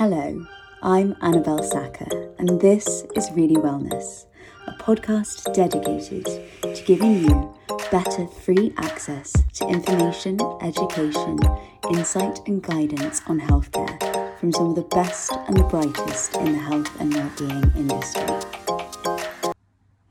Hello, I'm Annabelle Sacker, and this is Really Wellness, a podcast dedicated to giving you better free access to information, education, insight, and guidance on healthcare from some of the best and the brightest in the health and well-being industry.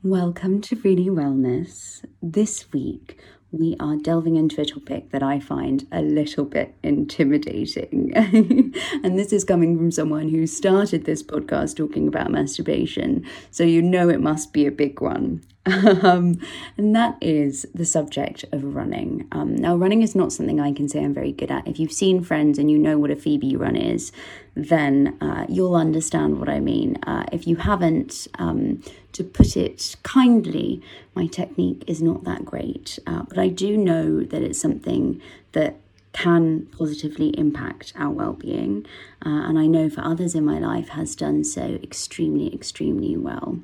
Welcome to Really Wellness. This week, we are delving into a topic that I find a little bit intimidating. and this is coming from someone who started this podcast talking about masturbation. So you know it must be a big one. Um, and that is the subject of running. Um, now, running is not something I can say I'm very good at. If you've seen Friends and you know what a Phoebe run is, then uh, you'll understand what I mean. Uh, if you haven't, um, to put it kindly, my technique is not that great. Uh, but I do know that it's something that can positively impact our well-being uh, and i know for others in my life has done so extremely extremely well.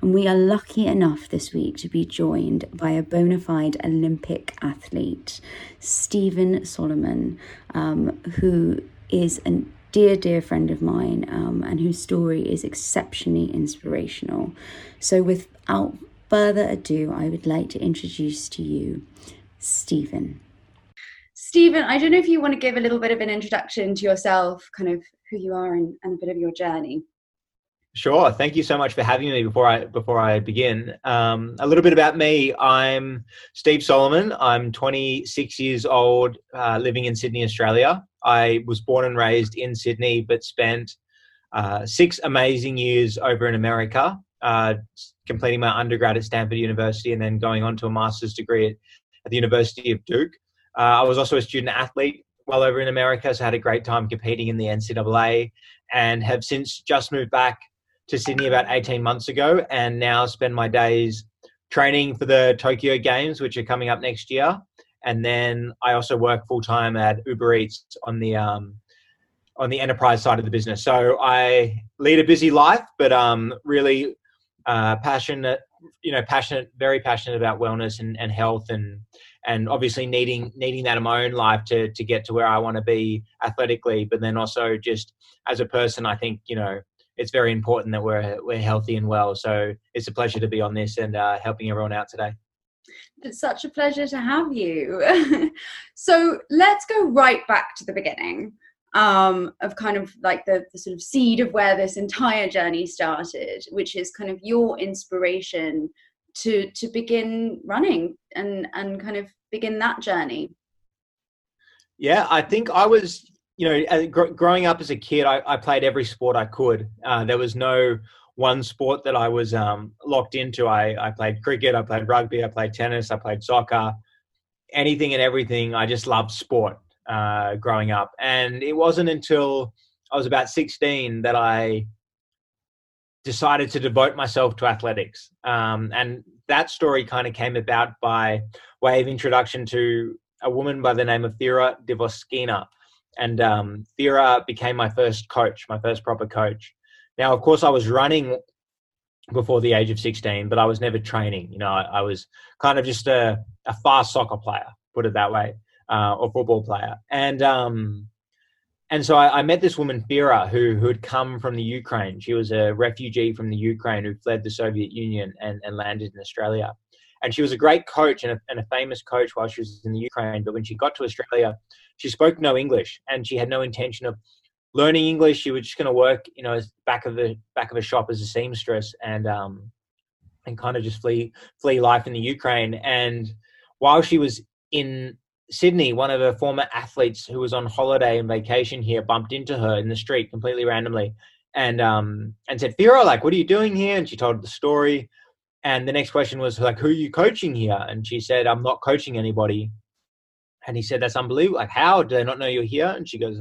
And we are lucky enough this week to be joined by a bona fide olympic athlete stephen solomon um, who is a dear dear friend of mine um, and whose story is exceptionally inspirational. So without further ado i would like to introduce to you stephen Stephen, I don't know if you want to give a little bit of an introduction to yourself, kind of who you are and, and a bit of your journey. Sure. Thank you so much for having me. Before I before I begin, um, a little bit about me. I'm Steve Solomon. I'm 26 years old, uh, living in Sydney, Australia. I was born and raised in Sydney, but spent uh, six amazing years over in America, uh, completing my undergrad at Stanford University, and then going on to a master's degree at, at the University of Duke. Uh, I was also a student athlete while over in America, so I had a great time competing in the NCAA and have since just moved back to Sydney about 18 months ago and now spend my days training for the Tokyo Games, which are coming up next year. And then I also work full time at Uber Eats on the um, on the enterprise side of the business. So I lead a busy life, but um, really uh, passionate, you know, passionate, very passionate about wellness and, and health and and obviously needing needing that in my own life to to get to where I want to be athletically, but then also just as a person, I think you know it's very important that we're we're healthy and well. So it's a pleasure to be on this and uh, helping everyone out today. It's such a pleasure to have you. so let's go right back to the beginning um, of kind of like the, the sort of seed of where this entire journey started, which is kind of your inspiration to to begin running and and kind of begin that journey? Yeah i think i was you know gr- growing up as a kid I, I played every sport i could. Uh, there was no one sport that i was um, locked into. I, I played cricket i played rugby i played tennis i played soccer anything and everything. I just loved sport uh, growing up. And it wasn't until i was about 16 that i decided to devote myself to athletics. Um, and that story kind of came about by way of introduction to a woman by the name of Thera Dvoskina. And um, Thera became my first coach, my first proper coach. Now, of course, I was running before the age of 16, but I was never training. You know, I, I was kind of just a, a fast soccer player, put it that way, uh, or football player. And um, and so I, I, met this woman, Thera, who, who had come from the Ukraine. She was a refugee from the Ukraine who fled the Soviet Union and, and landed in Australia. And she was a great coach and a, and a famous coach while she was in the Ukraine. But when she got to Australia, she spoke no English and she had no intention of learning English. She was just going to work, you know, back of the back of a shop as a seamstress and um, and kind of just flee flee life in the Ukraine. And while she was in Sydney, one of her former athletes who was on holiday and vacation here bumped into her in the street completely randomly and um and said, Thera, like, what are you doing here? And she told the story. And the next question was like, who are you coaching here? And she said, I'm not coaching anybody. And he said, That's unbelievable. Like, how? Do they not know you're here? And she goes,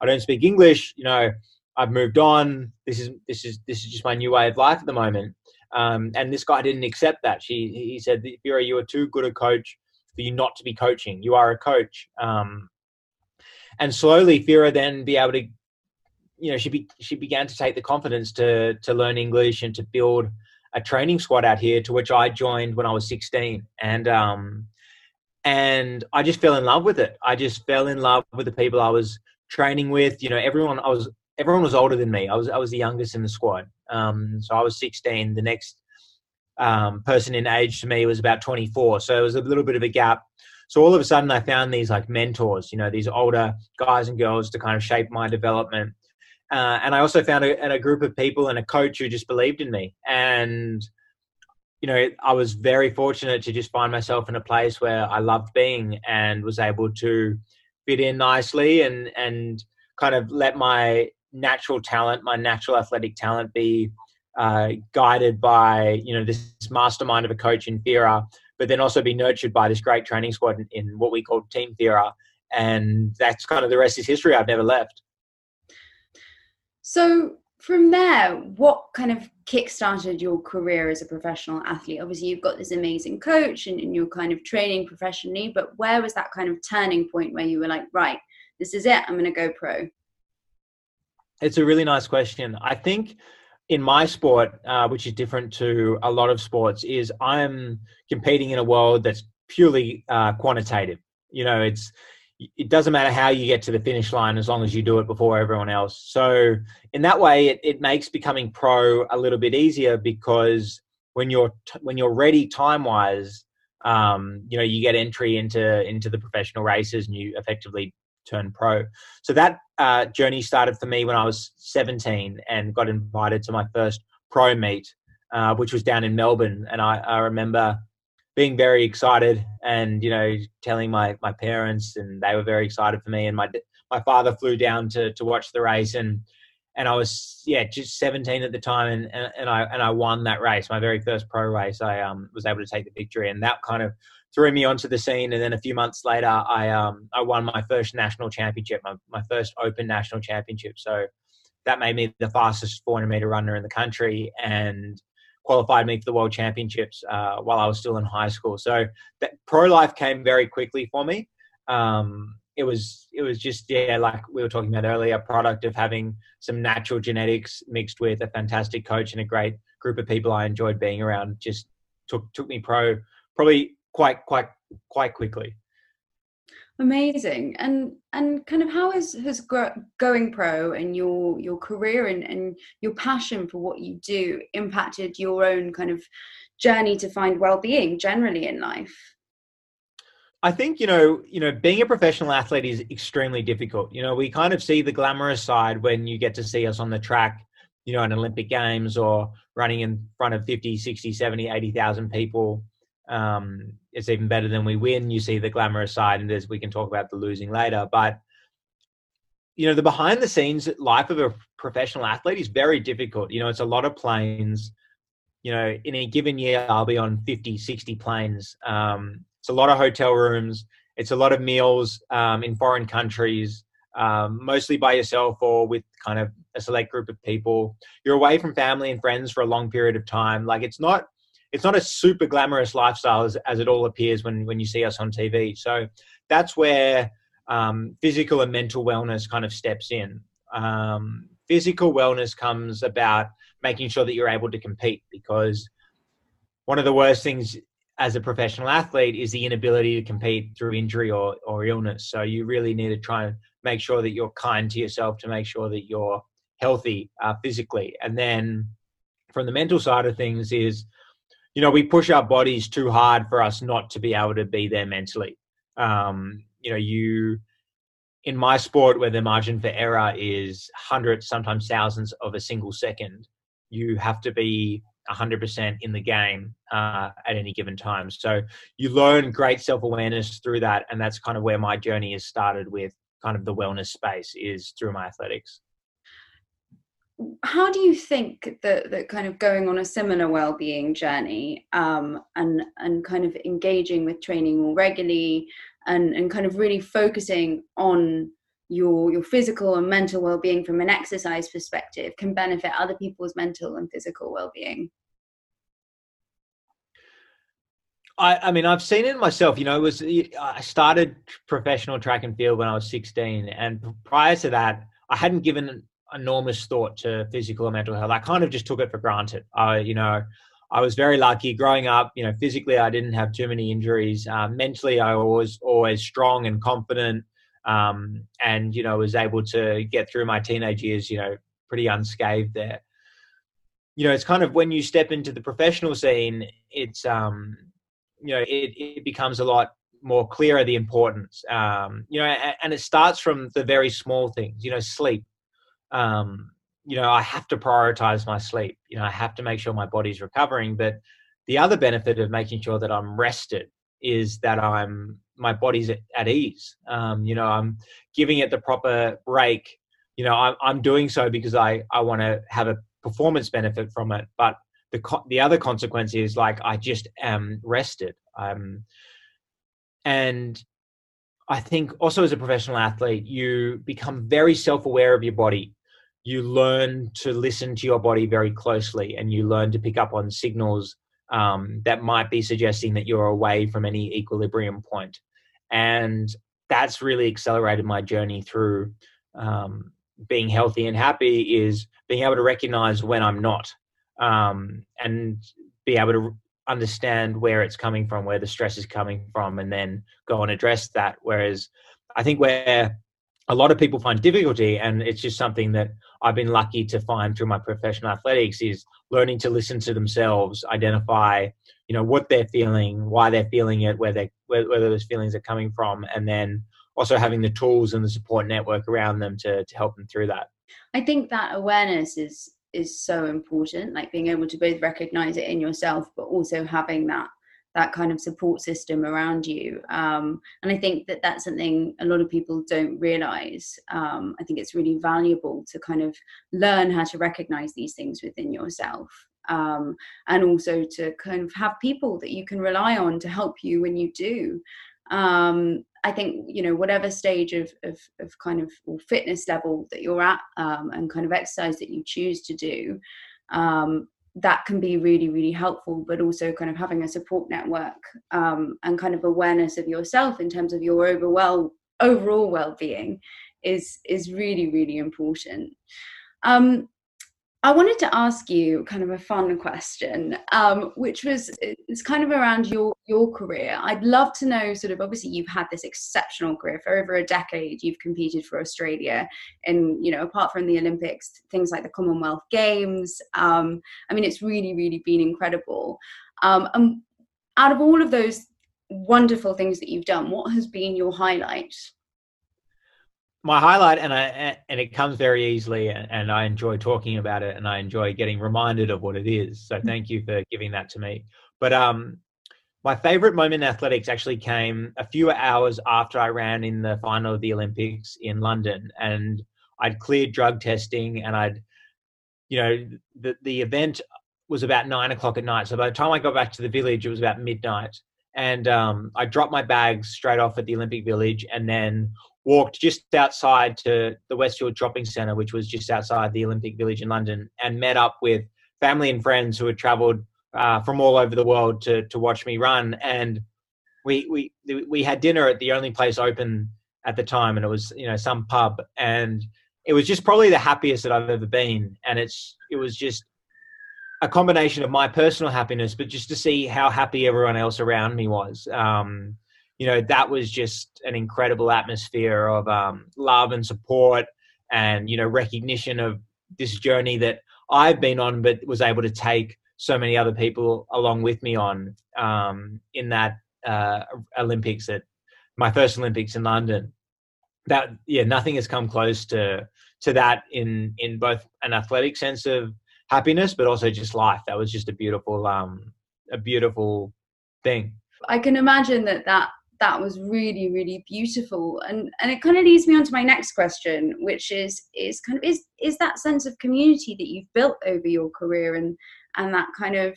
I don't speak English, you know, I've moved on. This is this is this is just my new way of life at the moment. Um, and this guy didn't accept that. She he said, Thera, you are too good a coach for you not to be coaching. You are a coach. Um, and slowly, Thera then be able to, you know, she be, she began to take the confidence to to learn English and to build a training squad out here, to which I joined when I was 16, and um, and I just fell in love with it. I just fell in love with the people I was training with. You know, everyone I was everyone was older than me. I was I was the youngest in the squad. Um, so I was 16. The next um, person in age to me was about 24. So it was a little bit of a gap. So all of a sudden, I found these like mentors, you know, these older guys and girls to kind of shape my development. Uh, and I also found a, a, group of people and a coach who just believed in me. And you know, I was very fortunate to just find myself in a place where I loved being and was able to fit in nicely and and kind of let my natural talent, my natural athletic talent, be uh, guided by you know this mastermind of a coach in Theora, but then also be nurtured by this great training squad in, in what we call Team Theora, and that's kind of the rest is history. I've never left. So from there, what kind of kick-started your career as a professional athlete? Obviously, you've got this amazing coach and, and, you're kind of training professionally, but where was that kind of turning point where you were like, right, this is it, I'm going to go pro? It's a really nice question. I think in my sport, uh, which is different to a lot of sports, is I'm competing in a world that's purely uh, quantitative. You know, it's it doesn't matter how you get to the finish line as long as you do it before everyone else. So in that way, it, it makes becoming pro a little bit easier because when you're when you're ready time wise, um, you know you get entry into into the professional races and you effectively turn pro. So that uh, journey started for me when I was 17 and got invited to my first pro meet, uh, which was down in Melbourne. And I, I remember being very excited and you know telling my my parents and they were very excited for me and my my father flew down to to watch the race and and I was yeah just 17 at the time and, and, and I and I won that race my very first pro race I um was able to take the victory and that kind of threw me onto the scene and then a few months later I um I won my first national championship my, my first open national championship so that made me the fastest 400 meter runner in the country and qualified me for the World Championships uh, while I was still in high school. So that pro life came very quickly for me. Um, it was it was just yeah, like we were talking about earlier, a product of having some natural genetics mixed with a fantastic coach and a great group of people I enjoyed being around. Just took took me pro probably quite quite quite quickly amazing and and kind of how has has going pro and your your career and, and your passion for what you do impacted your own kind of journey to find well-being generally in life I think you know, you know, being a professional athlete is extremely difficult. You know, we kind of see the glamorous side when you get to see us on the track, you know, in Olympic Games or running in front of 50, 60, 70, 80,000 people. Um, it's even better than we win. You see the glamorous side, and there's we can talk about the losing later. But you know, the behind the scenes life of a professional athlete is very difficult. You know, it's a lot of planes. You know, in a given year, I'll be on 50, 60 planes. Um, it's a lot of hotel rooms. It's a lot of meals um, in foreign countries, um, mostly by yourself or with kind of a select group of people. You're away from family and friends for a long period of time. Like it's not it's not a super glamorous lifestyle as, as it all appears when when you see us on TV. So that's where um, physical and mental wellness kind of steps in. Um, physical wellness comes about making sure that you're able to compete because one of the worst things as a professional athlete is the inability to compete through injury or, or illness. So you really need to try and make sure that you're kind to yourself to make sure that you're healthy uh, physically. And then from the mental side of things is you know, we push our bodies too hard for us not to be able to be there mentally. Um, you know, you in my sport where the margin for error is hundreds, sometimes thousands of a single second, you have to be 100% in the game uh, at any given time. So you learn great self awareness through that, and that's kind of where my journey has started with kind of the wellness space is through my athletics how do you think that that kind of going on a similar well-being journey um, and and kind of engaging with training more regularly and and kind of really focusing on your your physical and mental well-being from an exercise perspective can benefit other people's mental and physical well-being I, I mean, I've seen it myself. You know, it was I started professional track and field when I was 16, and prior to that, I hadn't given enormous thought to physical and mental health. I kind of just took it for granted. I, you know, I was very lucky growing up. You know, physically, I didn't have too many injuries. Uh, mentally, I was always strong and confident. um, and you know was able to get through my teenage years, you know, pretty unscathed there. You know, it's kind of when you step into the professional scene, it's um, you know, it, it becomes a lot more clearer the importance. Um, you know, and, and, it starts from the very small things. You know, sleep. Um, you know, I have to prioritize my sleep. You know, I have to make sure my body's recovering. But the other benefit of making sure that I'm rested is that I'm my body's at, at ease. Um, you know, I'm giving it the proper break. You know, I'm, I'm doing so because I, I want to have a performance benefit from it. But the the other consequence is like I just am rested. Um, and I think also as a professional athlete, you become very self aware of your body. You learn to listen to your body very closely, and you learn to pick up on signals um, that might be suggesting that you're away from any equilibrium point. And that's really accelerated my journey through um, being healthy and happy is being able to recognize when I'm not um, and be able to understand where it's coming from, where the stress is coming from, and then go and address that. Whereas I think where a lot of people find difficulty, and it's just something that I've been lucky to find through my professional athletics, is learning to listen to themselves, identify, you know, what they're feeling, why they're feeling it, where they where those feelings are coming from, and then also having the tools and the support network around them to to help them through that. I think that awareness is is so important like being able to both recognize it in yourself but also having that that kind of support system around you. Um, and i think that that's something a lot of people don't realize. Um, i think it's really valuable to kind of learn how to recognize these things within yourself. Um, and also to kind of have people that you can rely on to help you when you do. Um, I think you know whatever stage of of, of kind of fitness level that you're at um, and kind of exercise that you choose to do, um, that can be really really helpful. But also kind of having a support network um, and kind of awareness of yourself in terms of your overall overall well being is is really really important. Um, I wanted to ask you kind of a fun question, um, which was it's kind of around your your career. I'd love to know, sort of, obviously you've had this exceptional career for over a decade. You've competed for Australia, and you know, apart from the Olympics, things like the Commonwealth Games. Um, I mean, it's really, really been incredible. Um, and out of all of those wonderful things that you've done, what has been your highlight? My highlight and I and it comes very easily and I enjoy talking about it and I enjoy getting reminded of what it is. So mm. thank you for giving that to me. But um my favorite moment in athletics actually came a few hours after I ran in the final of the Olympics in London and I'd cleared drug testing and I'd you know the the event was about nine o'clock at night. So by the time I got back to the village it was about midnight. And um, I dropped my bags straight off at the Olympic Village and then walked just outside to the Westfield Shopping Centre, which was just outside the Olympic Village in London, and met up with family and friends who had travelled uh, from all over the world to to watch me run. And we we we had dinner at the only place open at the time, and it was you know some pub, and it was just probably the happiest that I've ever been. And it's it was just a combination of my personal happiness, but just to see how happy everyone else around me was. Um, you know that was just an incredible atmosphere of um, love and support and you know recognition of this journey that I've been on, but was able to take so many other people along with me on um, in that uh, Olympics at my first Olympics in London. That yeah, nothing has come close to to that in in both an athletic sense of happiness, but also just life. That was just a beautiful um, a beautiful thing. I can imagine that that that was really really beautiful and and it kind of leads me on to my next question which is is kind of is is that sense of community that you've built over your career and and that kind of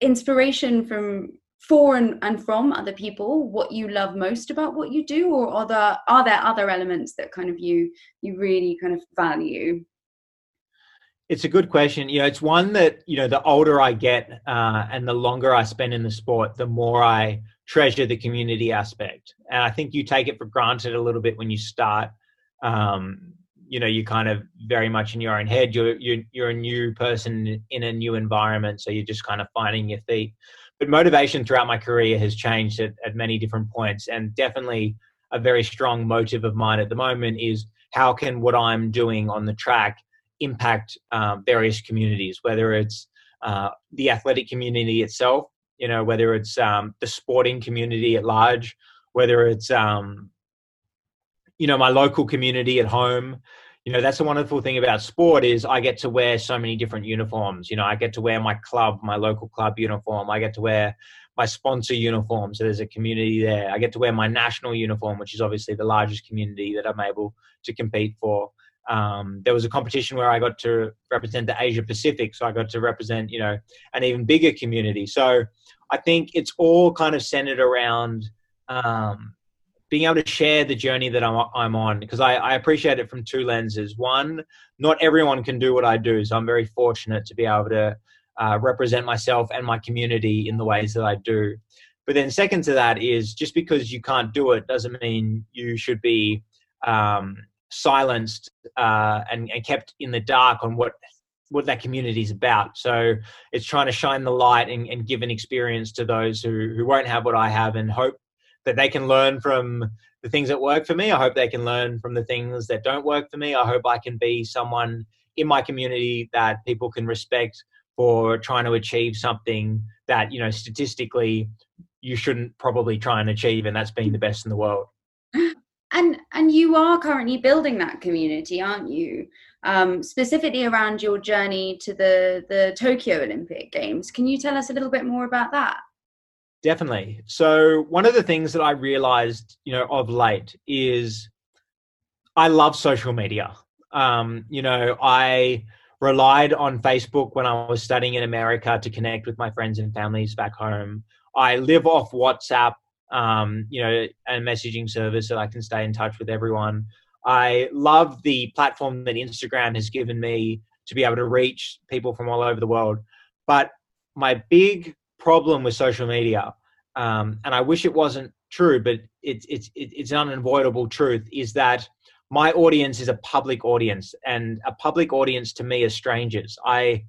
inspiration from for and, and from other people what you love most about what you do or are there are there other elements that kind of you you really kind of value it's a good question. You know, it's one that you know. The older I get, uh, and the longer I spend in the sport, the more I treasure the community aspect. And I think you take it for granted a little bit when you start. Um, you know, you're kind of very much in your own head. You're you're you're a new person in a new environment, so you're just kind of finding your feet. But motivation throughout my career has changed at, at many different points, and definitely a very strong motive of mine at the moment is how can what I'm doing on the track impact um, various communities, whether it's uh, the athletic community itself, you know, whether it's um, the sporting community at large, whether it's um, you know my local community at home. You know, that's the wonderful thing about sport is I get to wear so many different uniforms. You know, I get to wear my club, my local club uniform. I get to wear my sponsor uniform, so there's a community there. I get to wear my national uniform, which is obviously the largest community that I'm able to compete for. Um, there was a competition where I got to represent the Asia Pacific, so I got to represent, you know, an even bigger community. So I think it's all kind of centered around um, being able to share the journey that I'm, I'm on because I, I, appreciate it from two lenses. One, not everyone can do what I do, so I'm very fortunate to be able to uh, represent myself and my community in the ways that I do. But then, second to that is just because you can't do it doesn't mean you should be um, silenced uh, and, and kept in the dark on what what that community is about. So it's trying to shine the light and, and give an experience to those who, who won't have what I have and hope that they can learn from the things that work for me. I hope they can learn from the things that don't work for me. I hope I can be someone in my community that people can respect for trying to achieve something that you know statistically you shouldn't probably try and achieve and that's being the best in the world and and you are currently building that community aren't you? Um, specifically around your journey to the the tokyo olympic games. Can you tell us a little bit more about that? Definitely. So one of the things that i realized you know of late is i love social media. Um, you know i relied on Facebook when I was studying in America to connect with my friends and families back home. I live off WhatsApp, um, you know, a messaging service so I can stay in touch with everyone. I love the platform that Instagram has given me to be able to reach people from all over the world. But my big problem with social media, um, and I wish it wasn't true, but it's it's it's an unavoidable truth, is that my audience is a public audience and a public audience to me is strangers i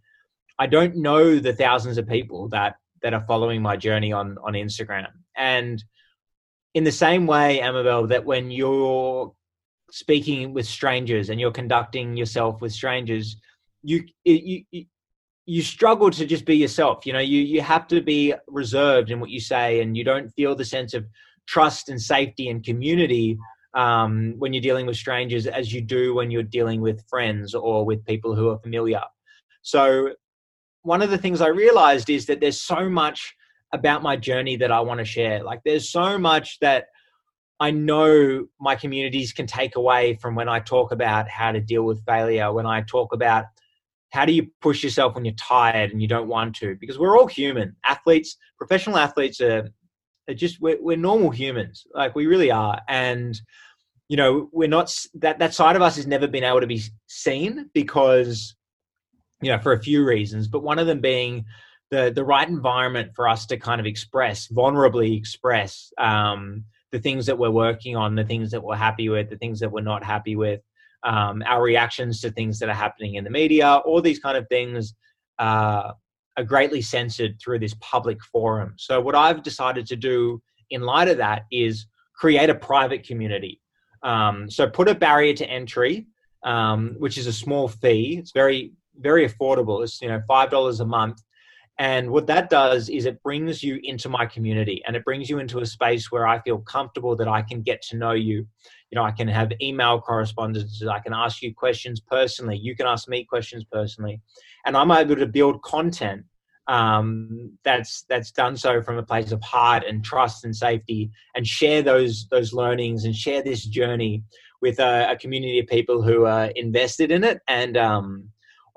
i don't know the thousands of people that that are following my journey on on instagram and in the same way amabel that when you're speaking with strangers and you're conducting yourself with strangers you you you, you struggle to just be yourself you know you you have to be reserved in what you say and you don't feel the sense of trust and safety and community um, when you're dealing with strangers as you do when you're dealing with friends or with people who are familiar. So, one of the things I realized is that there's so much about my journey that I want to share. Like, there's so much that I know my communities can take away from when I talk about how to deal with failure, when I talk about how do you push yourself when you're tired and you don't want to, because we're all human. Athletes, professional athletes are just we're, we're normal humans like we really are and you know we're not that that side of us has never been able to be seen because you know for a few reasons but one of them being the the right environment for us to kind of express vulnerably express um, the things that we're working on the things that we're happy with the things that we're not happy with um, our reactions to things that are happening in the media all these kind of things uh, are greatly censored through this public forum. So, what I've decided to do in light of that is create a private community. Um, so, put a barrier to entry, um, which is a small fee. It's very, very affordable. It's you know five dollars a month, and what that does is it brings you into my community, and it brings you into a space where I feel comfortable that I can get to know you. You know, I can have email correspondences. I can ask you questions personally. You can ask me questions personally, and I'm able to build content um, that's that's done so from a place of heart and trust and safety, and share those those learnings and share this journey with a, a community of people who are invested in it, and um,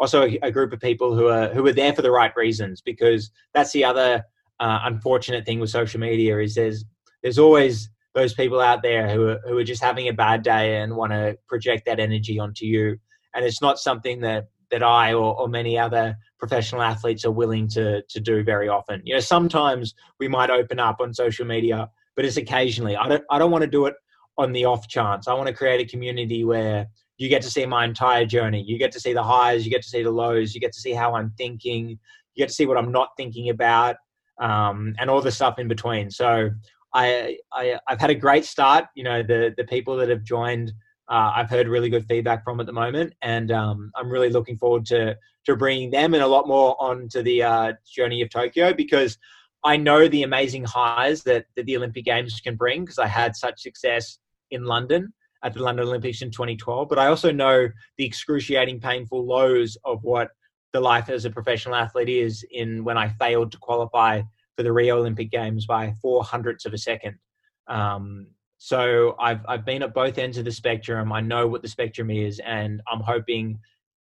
also a, a, group of people who are who are there for the right reasons. Because that's the other uh, unfortunate thing with social media is there's there's always those people out there who are, who are just having a bad day and want to project that energy onto you, and it's not something that that I or, or many other professional athletes are willing to to do very often. You know, sometimes we might open up on social media, but it's occasionally. I don't I don't want to do it on the off chance. I want to create a community where you get to see my entire journey. You get to see the highs, you get to see the lows, you get to see how I'm thinking, you get to see what I'm not thinking about, um, and all the stuff in between. So I, I have had a great start. You know, the the people that have joined, uh, I've heard really good feedback from at the moment, and um, I'm really looking forward to to bringing them and a lot more onto the uh, journey of Tokyo because I know the amazing highs that, that the Olympic Games can bring because I had such success in London at the London Olympics in 2012. But I also know the excruciating, painful lows of what the life as a professional athlete is in when I failed to qualify for the Rio Olympic Games by four hundredths of a second. Um, so I've I've been at both ends of the spectrum. I know what the spectrum is, and I'm hoping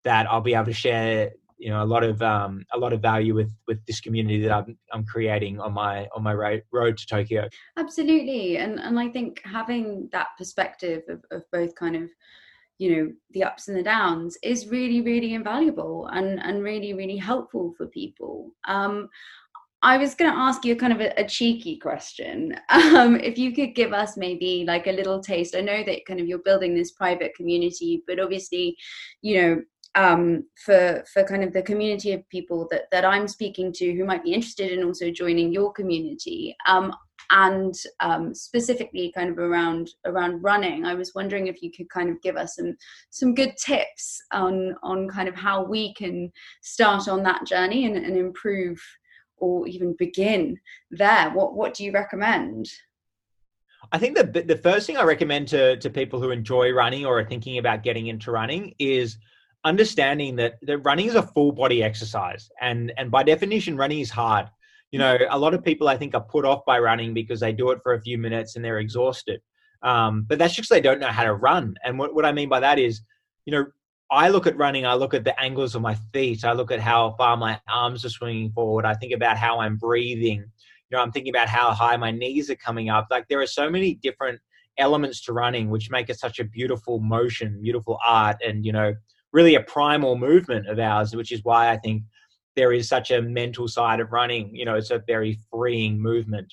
that I'll be able to share you know a lot of um, a lot of value with with this community that I'm I'm creating on my on my road road to Tokyo. Absolutely, and and I think having that perspective of, of both kind of you know the ups and the downs is really really invaluable and and really really helpful for people um I was going to ask you kind of a, a cheeky question. Um, if you could give us maybe like a little taste. I know that kind of you're building this private community, but obviously, you know, um, for for kind of the community of people that that I'm speaking to who might be interested in also joining your community. Um, and um, specifically kind of around around running i was wondering if you could kind of give us some some good tips on on kind of how we can start on that journey and, and improve or even begin there what what do you recommend I think the the first thing I recommend to to people who enjoy running or are thinking about getting into running is understanding that that running is a full body exercise and and by definition running is hard. You know, a lot of people I think are put off by running because they do it for a few minutes and they're exhausted. Um, but that's just they don't know how to run. And what, what I mean by that is, you know, I look at running, I look at the angles of my feet, I look at how far my arms are swinging forward, I think about how I'm breathing, you know, I'm thinking about how high my knees are coming up. Like there are so many different elements to running which make it such a beautiful motion, beautiful art, and, you know, really a primal movement of ours, which is why I think there is such a mental side of running. You know, it's a very freeing movement.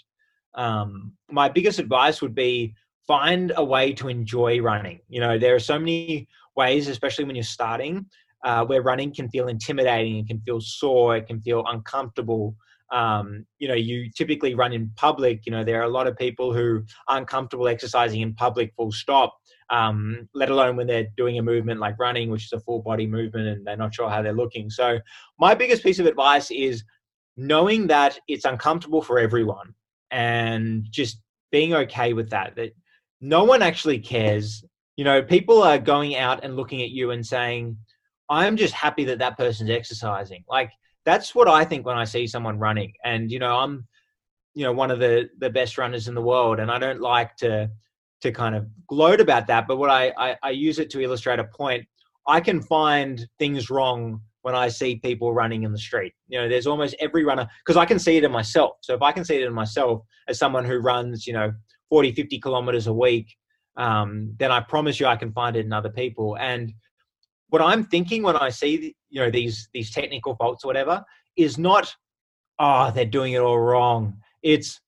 Um, my biggest advice would be find a way to enjoy running. You know, there are so many ways, especially when you're starting, uh, where running can feel intimidating, it can feel sore, it can feel uncomfortable. Um, you know, you typically run in public. You know, there are a lot of people who aren't comfortable exercising in public, full stop. Um, let alone when they're doing a movement like running, which is a full body movement, and they're not sure how they're looking. So, my biggest piece of advice is knowing that it's uncomfortable for everyone, and just being okay with that. That no one actually cares you know people are going out and looking at you and saying i'm just happy that that person's exercising like that's what i think when i see someone running and you know i'm you know one of the the best runners in the world and i don't like to to kind of gloat about that but what i i, I use it to illustrate a point i can find things wrong when i see people running in the street you know there's almost every runner because i can see it in myself so if i can see it in myself as someone who runs you know 40 50 kilometers a week um, then I promise you I can find it in other people. And what I'm thinking when I see you know these these technical faults or whatever is not oh they're doing it all wrong. It's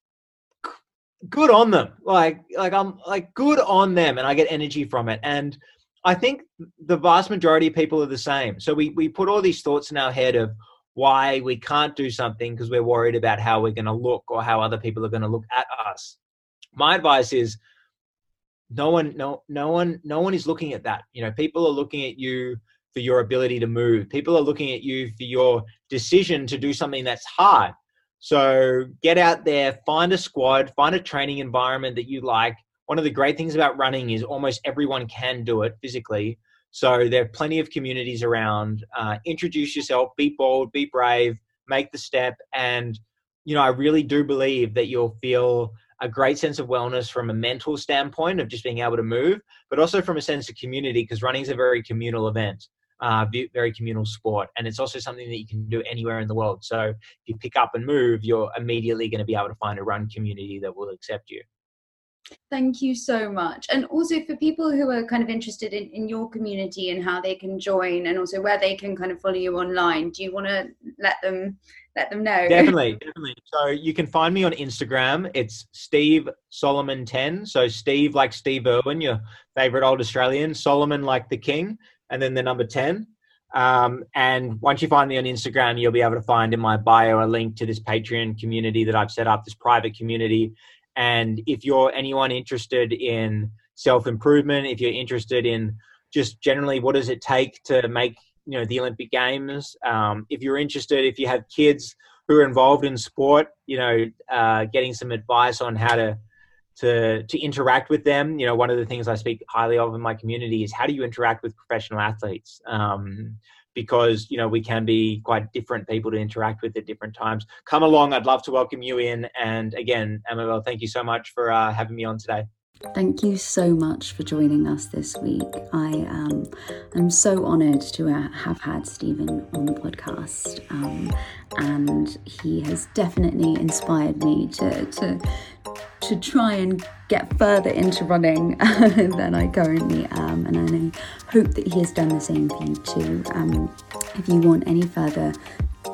good on them. Like like I'm like good on them, and I get energy from it. And I think the vast majority of people are the same. So we we put all these thoughts in our head of why we can't do something because we're worried about how we're going to look or how other people are going to look at us. My advice is no one no no one no one is looking at that you know people are looking at you for your ability to move people are looking at you for your decision to do something that's hard so get out there find a squad find a training environment that you like. One of the great things about running is almost everyone can do it physically. So there are plenty of communities around. Uh, introduce yourself be bold be brave make the step. And you know i really do believe that you'll feel a great sense of wellness from a mental standpoint of just being able to move, but also from a sense of community because running is a very communal event, uh, very communal sport, and it's also something that you can do anywhere in the world. So if you pick up and move, you're immediately going to be able to find a run community that will accept you. Thank you so much. And also for people who are kind of interested in, in your community and how they can join and also where they can kind of follow you online, do you want to let them let them know? Definitely, definitely. So you can find me on Instagram. It's Steve Solomon 10. So Steve like Steve Irwin, your favorite old Australian, Solomon like the king, and then the number 10. Um, and once you find me on Instagram, you'll be able to find in my bio a link to this Patreon community that I've set up, this private community And if you're anyone interested in self improvement, if you're interested in just generally what does it take to make you know the Olympic Games, um, if you're interested, if you have kids who are involved in sport, you know, uh, getting some advice on how to to to interact with them. You know, one of the things I speak highly of in my community is how do you interact with professional athletes? Um, because you know we can be quite different people to interact with at different times. Come along, I'd love to welcome you in. And again, Amabel, thank you so much for uh, having me on today. Thank you so much for joining us this week. I um, am so honoured to uh, have had Stephen on the podcast, um, and he has definitely inspired me to to to try and get further into running than I currently am, and I hope that he has done the same for you too. Um, if you want any further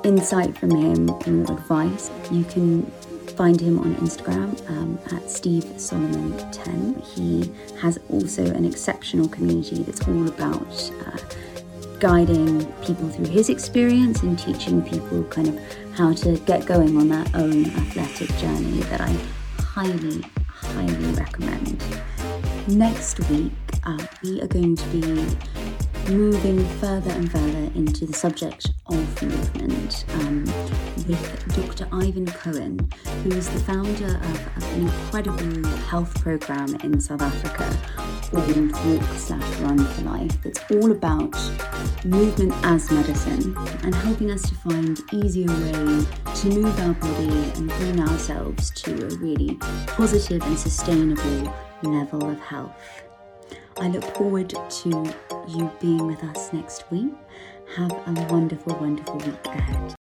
insight from him or advice, you can find him on Instagram um, at Steve Solomon 10. He has also an exceptional community that's all about uh, guiding people through his experience and teaching people kind of how to get going on their own athletic journey that I highly, highly recommend. Next week, uh, we are going to be moving further and further into the subject of movement um, with Dr. Ivan Cohen, who is the founder of, an incredible health program in South Africa called Walk Slash Run for Life. That's all about movement as medicine and helping us to find easier way to move our body and bring ourselves to a really positive and sustainable level of health. I look forward to you being with us next week. Have a wonderful, wonderful week ahead.